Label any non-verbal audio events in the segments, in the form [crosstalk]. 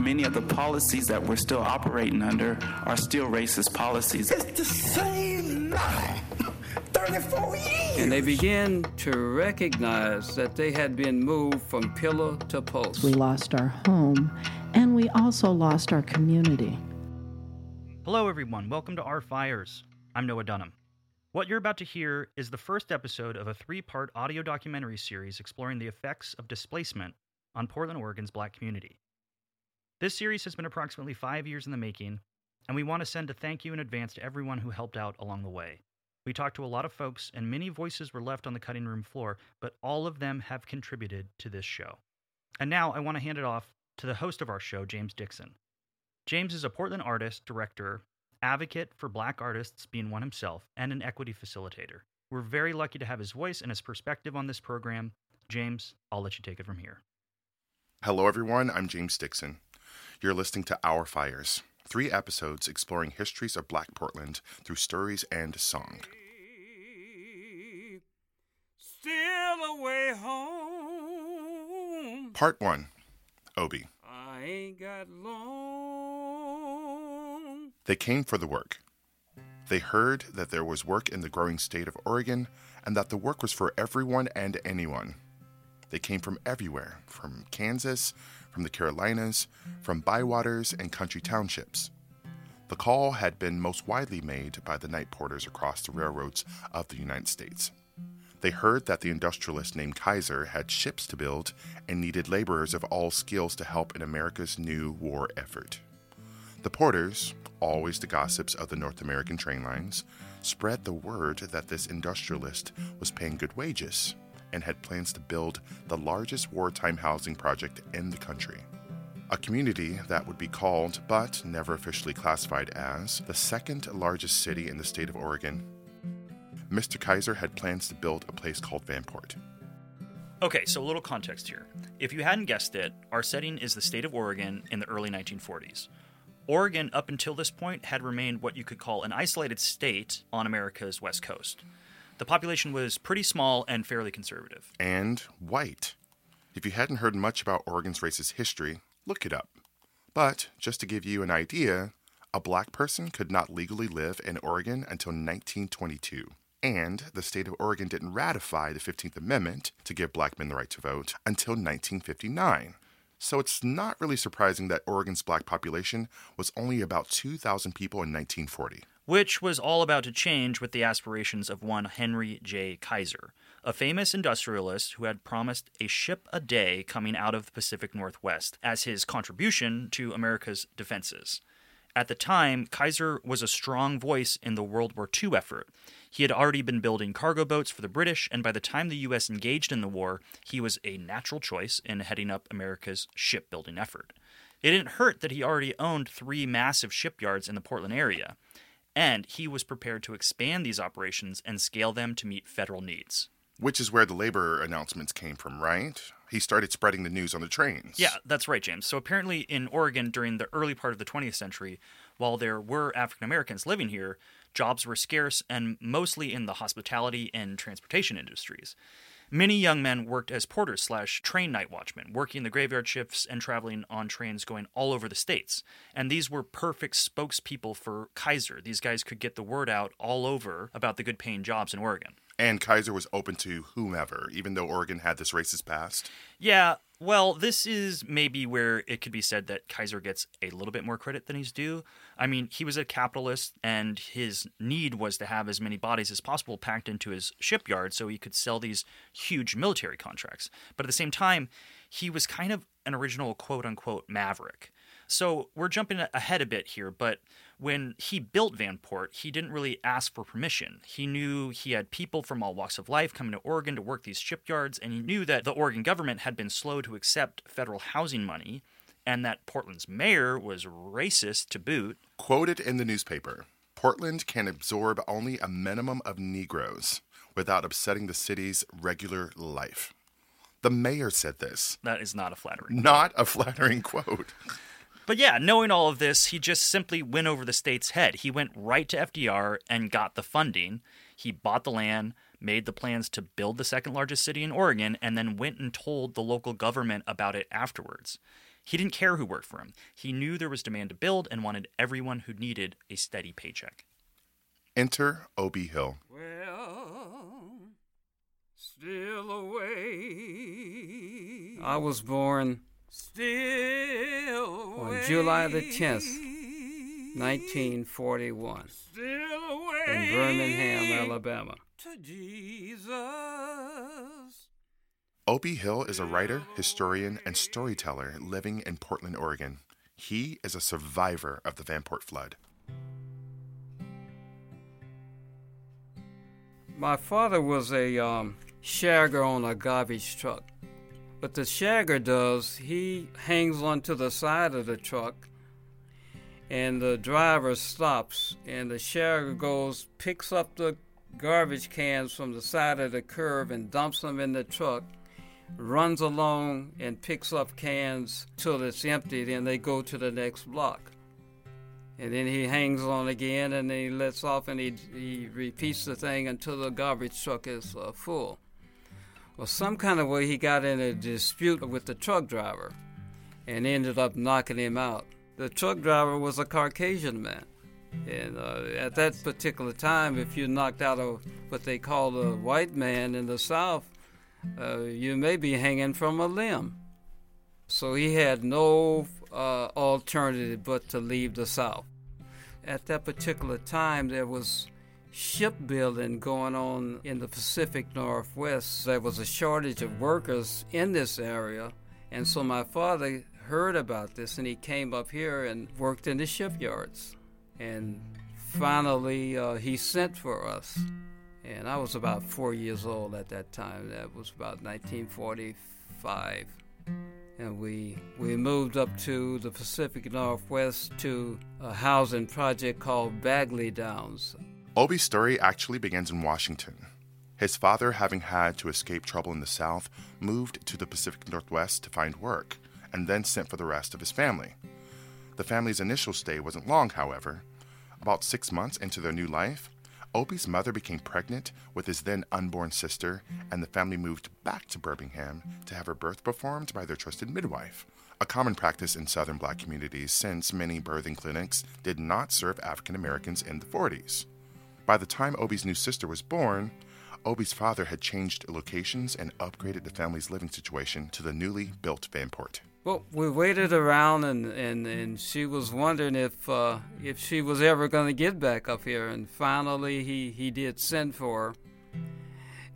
many of the policies that we're still operating under are still racist policies. It's the same lie. [laughs] 34 years. And they began to recognize that they had been moved from pillar to post. We lost our home, and we also lost our community. Hello, everyone. Welcome to Our Fires. I'm Noah Dunham. What you're about to hear is the first episode of a three part audio documentary series exploring the effects of displacement on Portland, Oregon's black community. This series has been approximately five years in the making, and we want to send a thank you in advance to everyone who helped out along the way. We talked to a lot of folks, and many voices were left on the cutting room floor, but all of them have contributed to this show. And now I want to hand it off to the host of our show, James Dixon. James is a Portland artist, director, advocate for black artists being one himself, and an equity facilitator. We're very lucky to have his voice and his perspective on this program. James, I'll let you take it from here. Hello, everyone. I'm James Dixon. You're listening to Our Fires, three episodes exploring histories of Black Portland through stories and song. Still away home. Part 1 Obi. I ain't got long. They came for the work. They heard that there was work in the growing state of Oregon and that the work was for everyone and anyone. They came from everywhere from Kansas, from the Carolinas, from bywaters and country townships. The call had been most widely made by the night porters across the railroads of the United States. They heard that the industrialist named Kaiser had ships to build and needed laborers of all skills to help in America's new war effort. The porters, always the gossips of the North American train lines, spread the word that this industrialist was paying good wages and had plans to build the largest wartime housing project in the country. A community that would be called, but never officially classified as, the second largest city in the state of Oregon. Mr. Kaiser had plans to build a place called Vanport. Okay, so a little context here. If you hadn't guessed it, our setting is the state of Oregon in the early 1940s. Oregon, up until this point, had remained what you could call an isolated state on America's west coast. The population was pretty small and fairly conservative. And white. If you hadn't heard much about Oregon's racist history, look it up. But just to give you an idea, a black person could not legally live in Oregon until 1922. And the state of Oregon didn't ratify the 15th Amendment to give black men the right to vote until 1959. So it's not really surprising that Oregon's black population was only about 2,000 people in 1940. Which was all about to change with the aspirations of one Henry J. Kaiser, a famous industrialist who had promised a ship a day coming out of the Pacific Northwest as his contribution to America's defenses. At the time, Kaiser was a strong voice in the World War II effort. He had already been building cargo boats for the British, and by the time the U.S. engaged in the war, he was a natural choice in heading up America's shipbuilding effort. It didn't hurt that he already owned three massive shipyards in the Portland area, and he was prepared to expand these operations and scale them to meet federal needs. Which is where the labor announcements came from, right? He started spreading the news on the trains. Yeah, that's right, James. So apparently, in Oregon during the early part of the 20th century, while there were African Americans living here, jobs were scarce and mostly in the hospitality and transportation industries. Many young men worked as porters slash train night watchmen, working the graveyard shifts and traveling on trains going all over the states. And these were perfect spokespeople for Kaiser. These guys could get the word out all over about the good paying jobs in Oregon. And Kaiser was open to whomever, even though Oregon had this racist past. Yeah, well, this is maybe where it could be said that Kaiser gets a little bit more credit than he's due. I mean, he was a capitalist, and his need was to have as many bodies as possible packed into his shipyard so he could sell these huge military contracts. But at the same time, he was kind of an original quote unquote maverick. So we're jumping ahead a bit here, but when he built Vanport, he didn't really ask for permission. He knew he had people from all walks of life coming to Oregon to work these shipyards, and he knew that the Oregon government had been slow to accept federal housing money, and that Portland's mayor was racist to boot. Quoted in the newspaper Portland can absorb only a minimum of Negroes without upsetting the city's regular life. The mayor said this. That is not a flattering. Not a flattering quote. But yeah, knowing all of this, he just simply went over the state's head. He went right to FDR and got the funding. He bought the land, made the plans to build the second largest city in Oregon, and then went and told the local government about it afterwards. He didn't care who worked for him. He knew there was demand to build and wanted everyone who needed a steady paycheck. Enter Obie Hill. Well, still away. I was born still on July the 10th, 1941, in Birmingham, Alabama. To Jesus. Obie Hill is a writer, historian, and storyteller living in Portland, Oregon. He is a survivor of the Vanport flood. My father was a um, shagger on a garbage truck. What the shagger does, he hangs onto the side of the truck, and the driver stops, and the shagger goes, picks up the garbage cans from the side of the curb, and dumps them in the truck runs along and picks up cans till it's empty, then they go to the next block. And then he hangs on again and then he lets off and he, he repeats the thing until the garbage truck is uh, full. Well, some kind of way he got in a dispute with the truck driver and ended up knocking him out. The truck driver was a Caucasian man. And uh, at that particular time, if you knocked out a, what they called a white man in the South, uh, you may be hanging from a limb. So he had no uh, alternative but to leave the South. At that particular time, there was shipbuilding going on in the Pacific Northwest. There was a shortage of workers in this area, and so my father heard about this and he came up here and worked in the shipyards. And finally, uh, he sent for us. And I was about four years old at that time. That was about 1945. And we, we moved up to the Pacific Northwest to a housing project called Bagley Downs. Obie's story actually begins in Washington. His father, having had to escape trouble in the South, moved to the Pacific Northwest to find work, and then sent for the rest of his family. The family's initial stay wasn't long, however. About six months into their new life, Obie's mother became pregnant with his then unborn sister, and the family moved back to Birmingham to have her birth performed by their trusted midwife, a common practice in southern black communities since many birthing clinics did not serve African Americans in the 40s. By the time Obie's new sister was born, Obie's father had changed locations and upgraded the family's living situation to the newly built Vanport. Well, we waited around, and, and, and she was wondering if uh, if she was ever going to get back up here. And finally, he, he did send for her.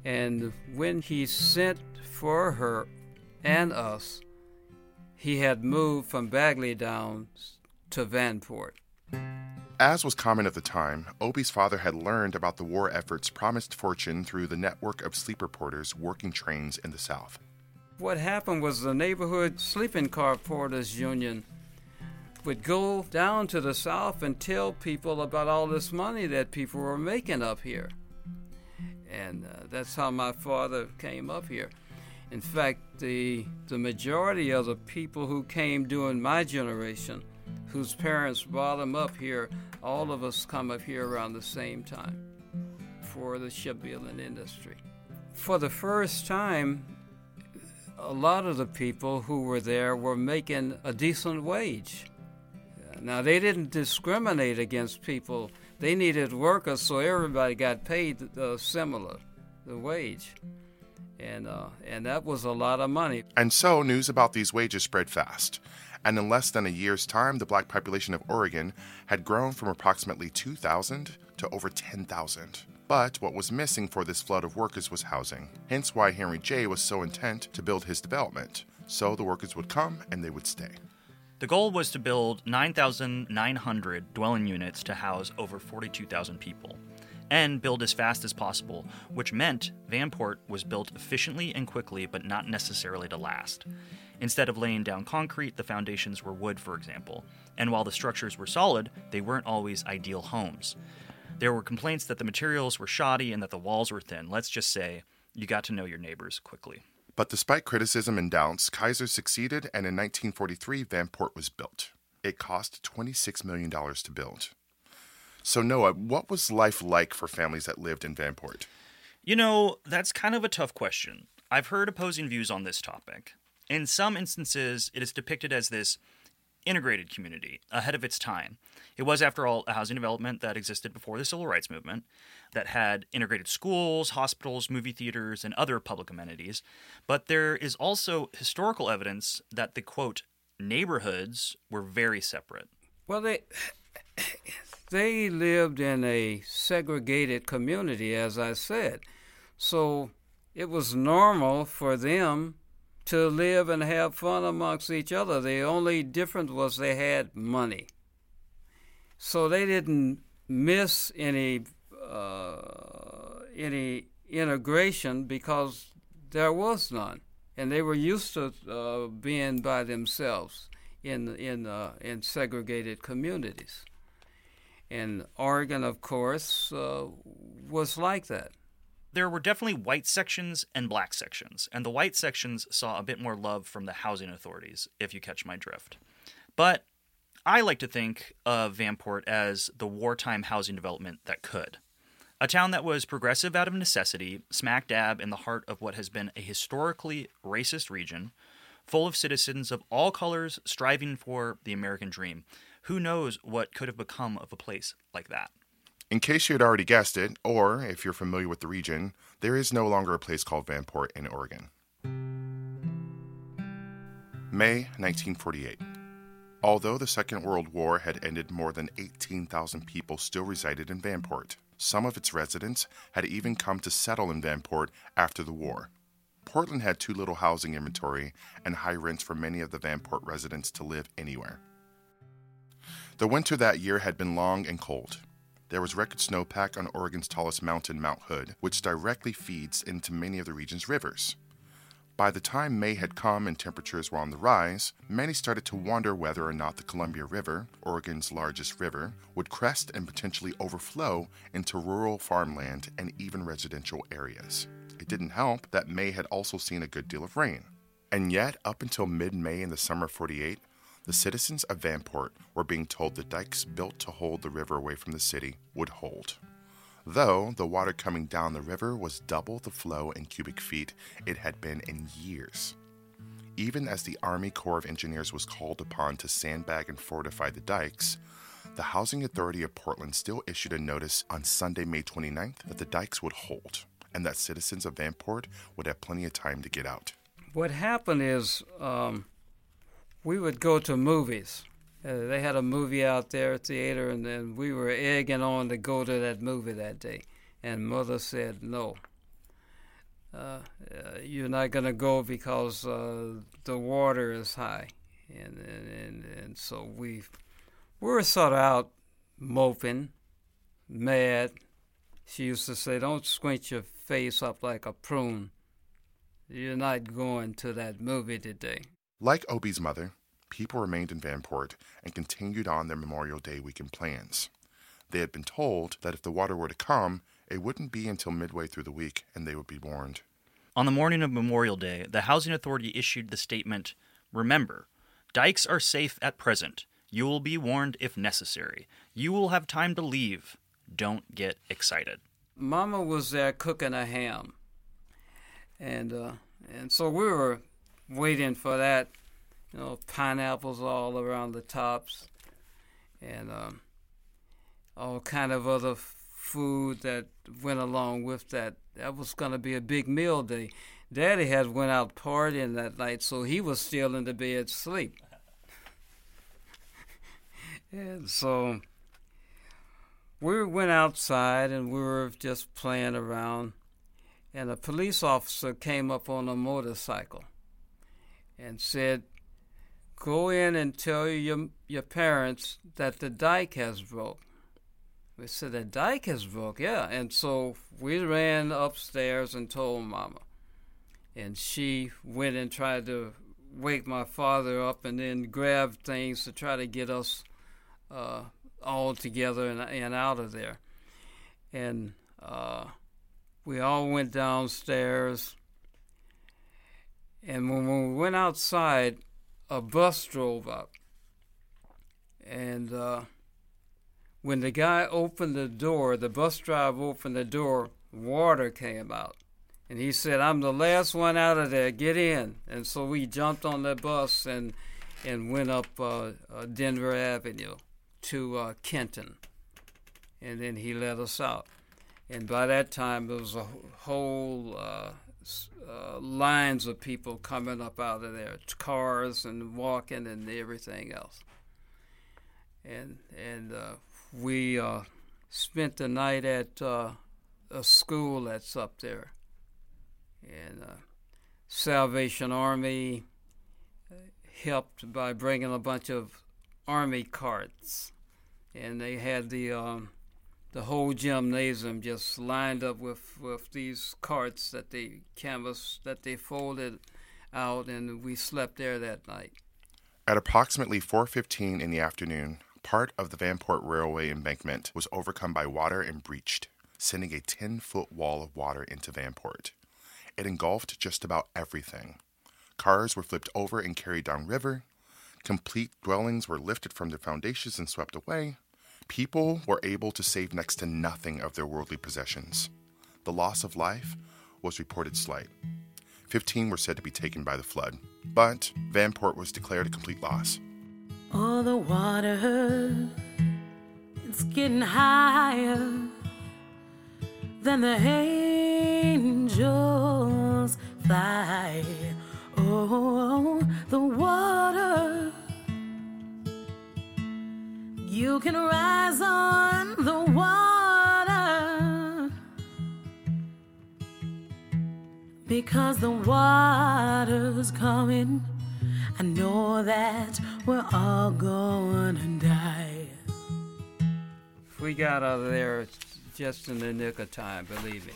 And when he sent for her and us, he had moved from Bagley Downs to Vanport. As was common at the time, Obie's father had learned about the war effort's promised fortune through the network of sleeper porters working trains in the South. What happened was the neighborhood sleeping car porters union would go down to the south and tell people about all this money that people were making up here. And uh, that's how my father came up here. In fact, the the majority of the people who came during my generation, whose parents brought them up here, all of us come up here around the same time for the shipbuilding industry. For the first time, a lot of the people who were there were making a decent wage. Now, they didn't discriminate against people. They needed workers, so everybody got paid uh, similar, the wage. And, uh, and that was a lot of money. And so news about these wages spread fast. And in less than a year's time, the black population of Oregon had grown from approximately 2,000 to over 10,000. But what was missing for this flood of workers was housing. Hence why Henry J. was so intent to build his development. So the workers would come and they would stay. The goal was to build 9,900 dwelling units to house over 42,000 people, and build as fast as possible, which meant Vanport was built efficiently and quickly, but not necessarily to last. Instead of laying down concrete, the foundations were wood, for example, and while the structures were solid, they weren't always ideal homes. There were complaints that the materials were shoddy and that the walls were thin. Let's just say you got to know your neighbors quickly. But despite criticism and doubts, Kaiser succeeded, and in 1943, Vanport was built. It cost $26 million to build. So, Noah, what was life like for families that lived in Vanport? You know, that's kind of a tough question. I've heard opposing views on this topic. In some instances, it is depicted as this integrated community ahead of its time. It was, after all, a housing development that existed before the civil rights movement that had integrated schools, hospitals, movie theaters, and other public amenities. But there is also historical evidence that the quote, neighborhoods were very separate. Well, they they lived in a segregated community, as I said, so it was normal for them to live and have fun amongst each other. The only difference was they had money, so they didn't miss any uh, any integration because there was none, and they were used to uh, being by themselves in in uh, in segregated communities. And Oregon, of course, uh, was like that. There were definitely white sections and black sections, and the white sections saw a bit more love from the housing authorities, if you catch my drift. But I like to think of Vanport as the wartime housing development that could. A town that was progressive out of necessity, smack dab in the heart of what has been a historically racist region, full of citizens of all colors striving for the American dream. Who knows what could have become of a place like that? In case you had already guessed it, or if you're familiar with the region, there is no longer a place called Vanport in Oregon. May 1948. Although the Second World War had ended, more than 18,000 people still resided in Vanport. Some of its residents had even come to settle in Vanport after the war. Portland had too little housing inventory and high rents for many of the Vanport residents to live anywhere. The winter that year had been long and cold. There was record snowpack on Oregon's tallest mountain, Mount Hood, which directly feeds into many of the region's rivers. By the time May had come and temperatures were on the rise, many started to wonder whether or not the Columbia River, Oregon's largest river, would crest and potentially overflow into rural farmland and even residential areas. It didn't help that May had also seen a good deal of rain. And yet, up until mid May in the summer of 48, the citizens of Vanport were being told the dikes built to hold the river away from the city would hold. Though the water coming down the river was double the flow in cubic feet it had been in years. Even as the Army Corps of Engineers was called upon to sandbag and fortify the dikes, the Housing Authority of Portland still issued a notice on Sunday, May 29th, that the dikes would hold and that citizens of Vanport would have plenty of time to get out. What happened is um, we would go to movies. Uh, they had a movie out there at theater, and then we were egging on to go to that movie that day. And mother said, "No, uh, uh, you're not going to go because uh, the water is high." And and, and and so we we were sort of out moping, mad. She used to say, "Don't squint your face up like a prune. You're not going to that movie today." Like Obie's mother, people remained in Vanport and continued on their Memorial Day weekend plans. They had been told that if the water were to come, it wouldn't be until midway through the week and they would be warned. On the morning of Memorial Day, the Housing Authority issued the statement Remember, dikes are safe at present. You will be warned if necessary. You will have time to leave. Don't get excited. Mama was there cooking a ham, and uh, and so we were waiting for that. You know, pineapples all around the tops, and um, all kind of other food that went along with that. That was going to be a big meal day. Daddy had went out partying that night, so he was still in the bed sleep. [laughs] and so we went outside and we were just playing around, and a police officer came up on a motorcycle and said, "Go in and tell your your parents that the dike has broke." We said, "The dike has broke, yeah." And so we ran upstairs and told Mama, and she went and tried to wake my father up, and then grabbed things to try to get us uh, all together and, and out of there. And uh, we all went downstairs. And when we went outside, a bus drove up. And uh, when the guy opened the door, the bus driver opened the door, water came out. And he said, I'm the last one out of there. Get in. And so we jumped on the bus and and went up uh, uh, Denver Avenue to uh, Kenton. And then he let us out. And by that time, there was a whole uh, uh, lines of people coming up out of there, cars and walking and everything else. And and uh, we spent the night at a school that's up there and uh, Salvation Army helped by bringing a bunch of army carts, and they had the um, the whole gymnasium just lined up with, with these carts that they canvas that they folded out, and we slept there that night. At approximately 4:15 in the afternoon, part of the Vanport Railway embankment was overcome by water and breached, sending a 10-foot wall of water into Vanport. It engulfed just about everything. Cars were flipped over and carried downriver. Complete dwellings were lifted from their foundations and swept away. People were able to save next to nothing of their worldly possessions. The loss of life was reported slight. Fifteen were said to be taken by the flood, but Vanport was declared a complete loss. All the water, it's getting higher than the angels fly. Oh, the water. You can rise on the water because the water's coming. I know that we're all gonna die. We got out of there just in the nick of time, believe me.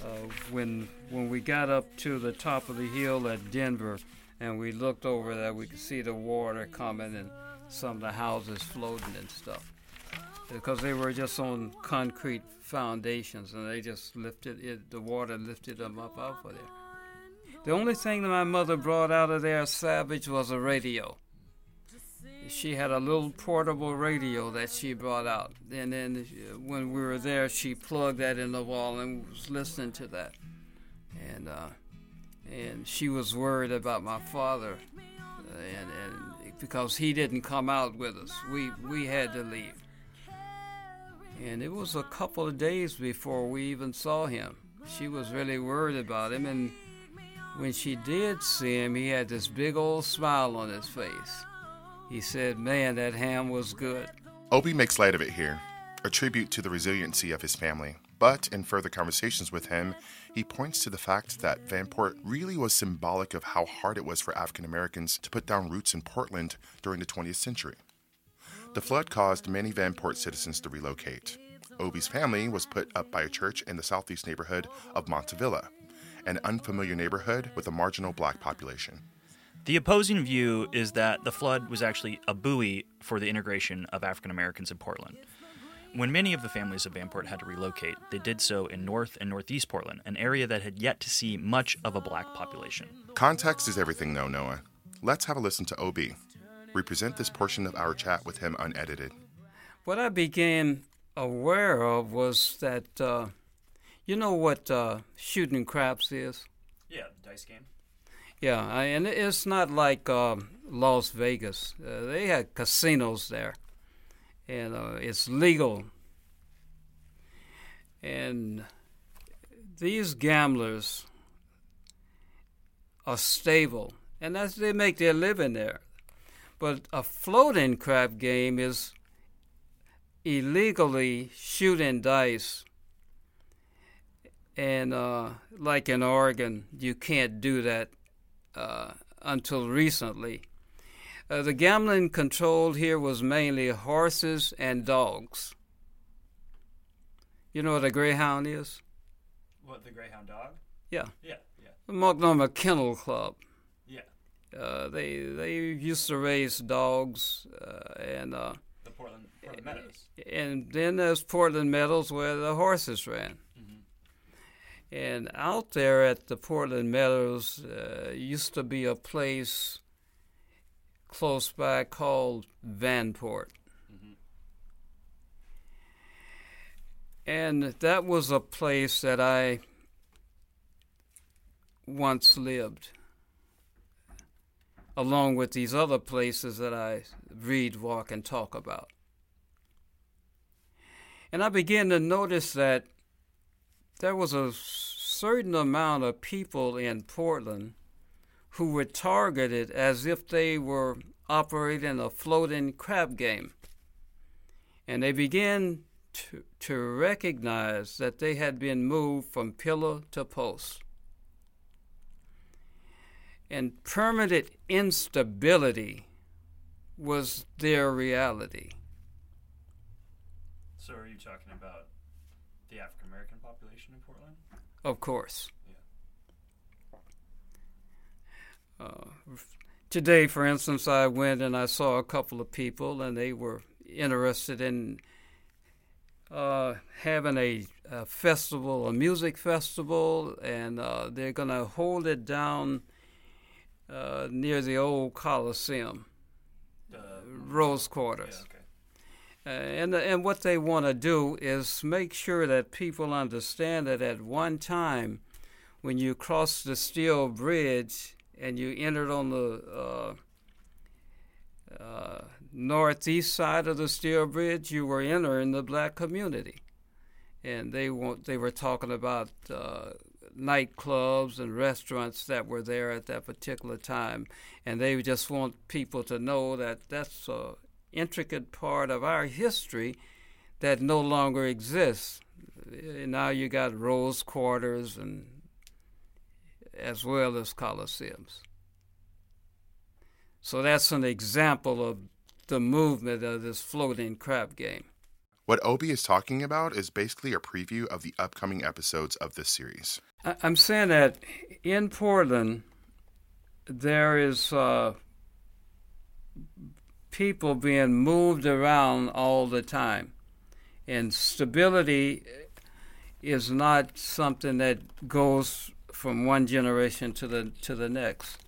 Uh, when when we got up to the top of the hill at Denver, and we looked over there, we could see the water coming and some of the houses floating and stuff, because they were just on concrete foundations, and they just lifted it. The water lifted them up out of there. The only thing that my mother brought out of there savage was a radio she had a little portable radio that she brought out. And then when we were there, she plugged that in the wall and was listening to that. And uh, and she was worried about my father, and because he didn't come out with us, we we had to leave. And it was a couple of days before we even saw him. She was really worried about him, and when she did see him, he had this big old smile on his face he said, Man, that ham was good. Obie makes light of it here, a tribute to the resiliency of his family. But in further conversations with him, he points to the fact that Vanport really was symbolic of how hard it was for African Americans to put down roots in Portland during the 20th century. The flood caused many Vanport citizens to relocate. Obie's family was put up by a church in the southeast neighborhood of Montavilla, an unfamiliar neighborhood with a marginal black population. The opposing view is that the flood was actually a buoy for the integration of African Americans in Portland. When many of the families of Vanport had to relocate, they did so in North and Northeast Portland, an area that had yet to see much of a black population. Context is everything, though, Noah. Let's have a listen to Obie. We present this portion of our chat with him unedited. What I became aware of was that, uh, you know what uh, shooting craps is? Yeah, dice game. Yeah, and it's not like um, Las Vegas. Uh, they had casinos there, and uh, it's legal. And these gamblers are stable, and that's they make their living there. But a floating crap game is illegally shooting dice. And uh, like in Oregon, you can't do that uh, until recently. Uh, the gambling controlled here was mainly horses and dogs. You know what a greyhound is? What the greyhound dog? Yeah. Yeah, yeah. The Multnomah Kennel Club. Yeah. Uh, they they used to raise dogs uh, and uh, the Portland, Portland Meadows. And then there's Portland Meadows where the horses ran. And out there at the Portland Meadows uh, used to be a place close by called Vanport. Mm-hmm. And that was a place that I once lived, along with these other places that I read, walk, and talk about. And I began to notice that there was a certain amount of people in Portland who were targeted as if they were operating a floating crap game. And they began to, to recognize that they had been moved from pillar to post. And permanent instability was their reality. So, are you talking about the African American population in Portland? Of course. Uh, today, for instance, I went and I saw a couple of people, and they were interested in uh, having a, a, festival, a music festival, and uh, they're going to hold it down uh, near the old Coliseum, Rose Quarters. Yeah, okay. Uh, and and what they want to do is make sure that people understand that at one time, when you cross the steel bridge and you entered on the uh, uh, northeast side of the steel bridge, you were entering the black community, and they want they were talking about uh, nightclubs and restaurants that were there at that particular time, and they just want people to know that that's a intricate part of our history that no longer exists. Now you got rose quarters and as well as coliseums. So that's an example of the movement of this floating crap game. What Obi is talking about is basically a preview of the upcoming episodes of this series. I'm saying that in Portland, there is uh, people being moved around all the time. And stability is not something that goes from one generation to the to the next.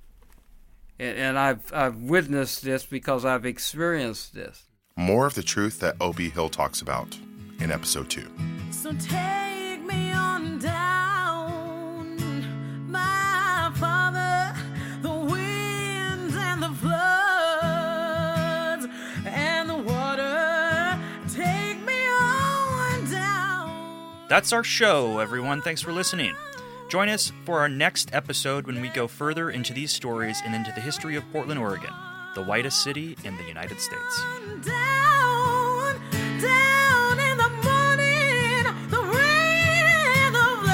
And, and I've I've witnessed this because I've experienced this. More of the truth that Obi Hill talks about in episode two. So take me on down, my father, the winds and the floods and the water. Take me on down. That's our show, everyone. Thanks for listening. Join us for our next episode when we go further into these stories and into the history of Portland, Oregon, the whitest city in the United States. Down, down in the morning, the rain the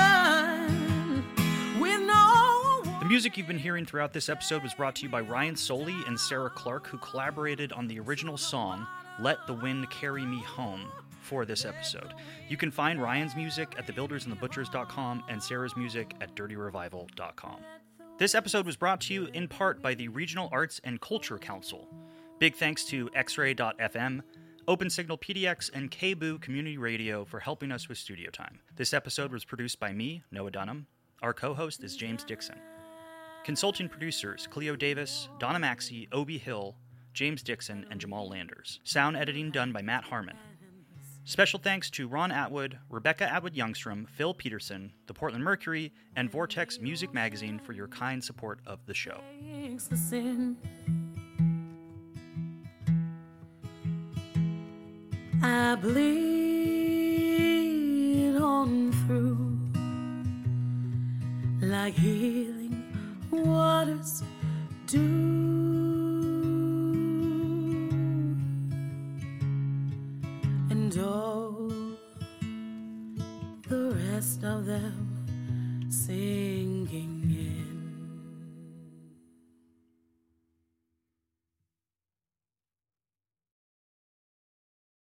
no The music you've been hearing throughout this episode was brought to you by Ryan Sollee and Sarah Clark, who collaborated on the original song, Let the Wind Carry Me Home, for this episode. You can find Ryan's music at thebuildersandthebutchers.com and Sarah's music at dirtyrevival.com. This episode was brought to you in part by the Regional Arts and Culture Council. Big thanks to X-Ray.fm, Open Signal PDX, and KBOO Community Radio for helping us with studio time. This episode was produced by me, Noah Dunham. Our co-host is James Dixon. Consulting producers Cleo Davis, Donna Maxey, Obi Hill, James Dixon, and Jamal Landers. Sound editing done by Matt Harmon. Special thanks to Ron Atwood, Rebecca Atwood Youngstrom, Phil Peterson, the Portland Mercury, and Vortex Music Magazine for your kind support of the show. I bleed on through like healing waters do. of them sing